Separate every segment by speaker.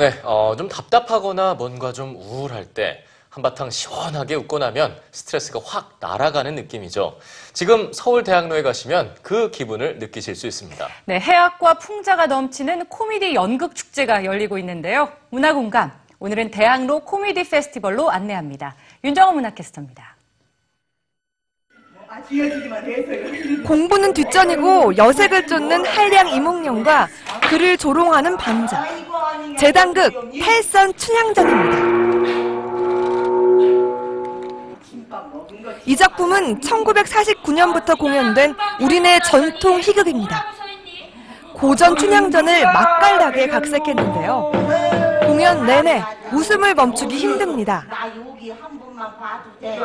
Speaker 1: 네, 어, 좀 답답하거나 뭔가 좀 우울할 때 한바탕 시원하게 웃고 나면 스트레스가 확 날아가는 느낌이죠. 지금 서울대학로에 가시면 그 기분을 느끼실 수 있습니다.
Speaker 2: 네, 해학과 풍자가 넘치는 코미디 연극 축제가 열리고 있는데요. 문화공감, 오늘은 대학로 코미디 페스티벌로 안내합니다. 윤정호 문화캐스터입니다.
Speaker 3: 공부는 뒷전이고 여색을 쫓는 한량 이몽룡과 그를 조롱하는 반자. 재단극 탈선 춘향전입니다. 이 작품은 1949년부터 공연된 우리네 전통 희극입니다. 고전 춘향전을 맛깔나게 각색했는데요. 공연 내내 웃음을 멈추기 힘듭니다.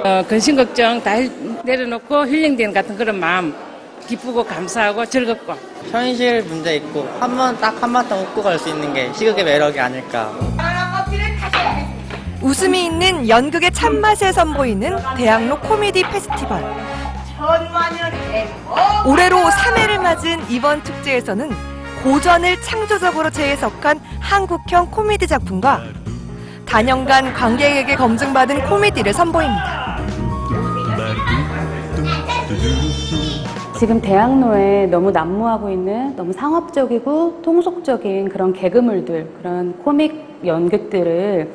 Speaker 4: 어, 근심 걱정 다 내려놓고 힐링된 같은 그런 마음 기쁘고 감사하고 즐겁고
Speaker 5: 현실 문제 있고 한 번 딱 한 바탕 웃고 갈 수 있는 게 시극의 매력이 아닐까.
Speaker 3: 웃음이 있는 연극의 참맛을 선보이는 대학로 코미디 페스티벌. 올해로 3회를 맞은 이번 축제에서는 고전을 창조적으로 재해석한 한국형 코미디 작품과 단연간 관객에게 검증받은 코미디를 선보입니다.
Speaker 6: 지금 대학로에 너무 난무하고 있는 너무 상업적이고 통속적인 그런 개그물들, 그런 코믹 연극들을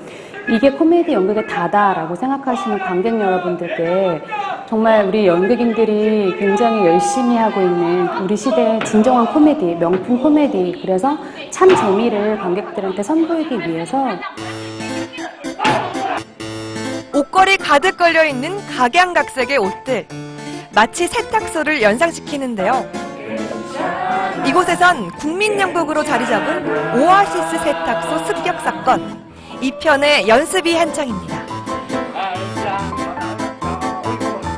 Speaker 6: 이게 코미디 연극의 다다라고 생각하시는 관객 여러분들께 정말 우리 연극인들이 굉장히 열심히 하고 있는 우리 시대의 진정한 코미디, 명품 코미디, 그래서 참 재미를 관객들한테 선보이기 위해서
Speaker 3: 옷걸이 가득 걸려 있는 각양각색의 옷들. 마치 세탁소를 연상시키는데요. 이곳에선 국민연극으로 자리 잡은 오아시스 세탁소 습격 사건. 이 편의 연습이 한창입니다.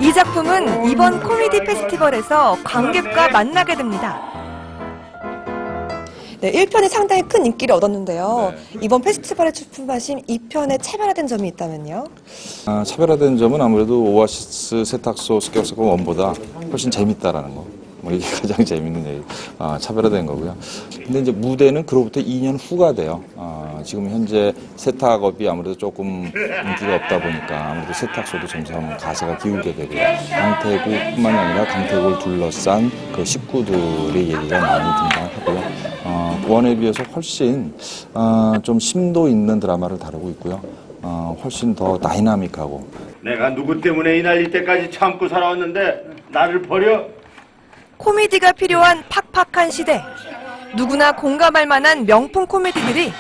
Speaker 3: 이 작품은 이번 코미디 페스티벌에서 관객과 만나게 됩니다. 네, 1편이 상당히 큰 인기를 얻었는데요. 이번 페스티벌에 출품하신 2편에 차별화된 점이 있다면요?
Speaker 7: 아, 차별화된 점은 아무래도 오아시스 세탁소 습격사건 원보다 훨씬 재밌다라는 거. 뭐 이게 가장 재밌는 얘기, 아, 차별화된 거고요. 근데 이제 무대는 그로부터 2년 후가 돼요. 아, 지금 현재 세탁업이 아무래도 조금 인기가 없다 보니까 아무래도 세탁소도 점점 가세가 기울게 되고요. 강태구뿐만이 아니라 강태구를 둘러싼 그 식구들의 얘기가 많이. 어, 원에 비해서 훨씬 어, 좀 심도 있는 드라마를 다루고 있고요. 어, 훨씬 더 다이나믹하고
Speaker 8: 내가 누구 때문에 이 나이 때까지 참고 살아왔는데 나를 버려?
Speaker 3: 코미디가 필요한 팍팍한 시대. 누구나 공감할 만한 명품 코미디들이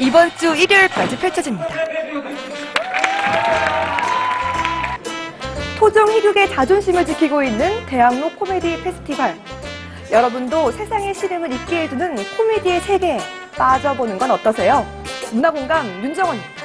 Speaker 3: 이번 주 일요일까지 펼쳐집니다. 토종 희극의 자존심을 지키고 있는 대학로 코미디 페스티벌. 여러분도 세상의 시름을 잊게 해주는 코미디의 세계에 빠져보는 건 어떠세요? 문화공감 윤정원입니다.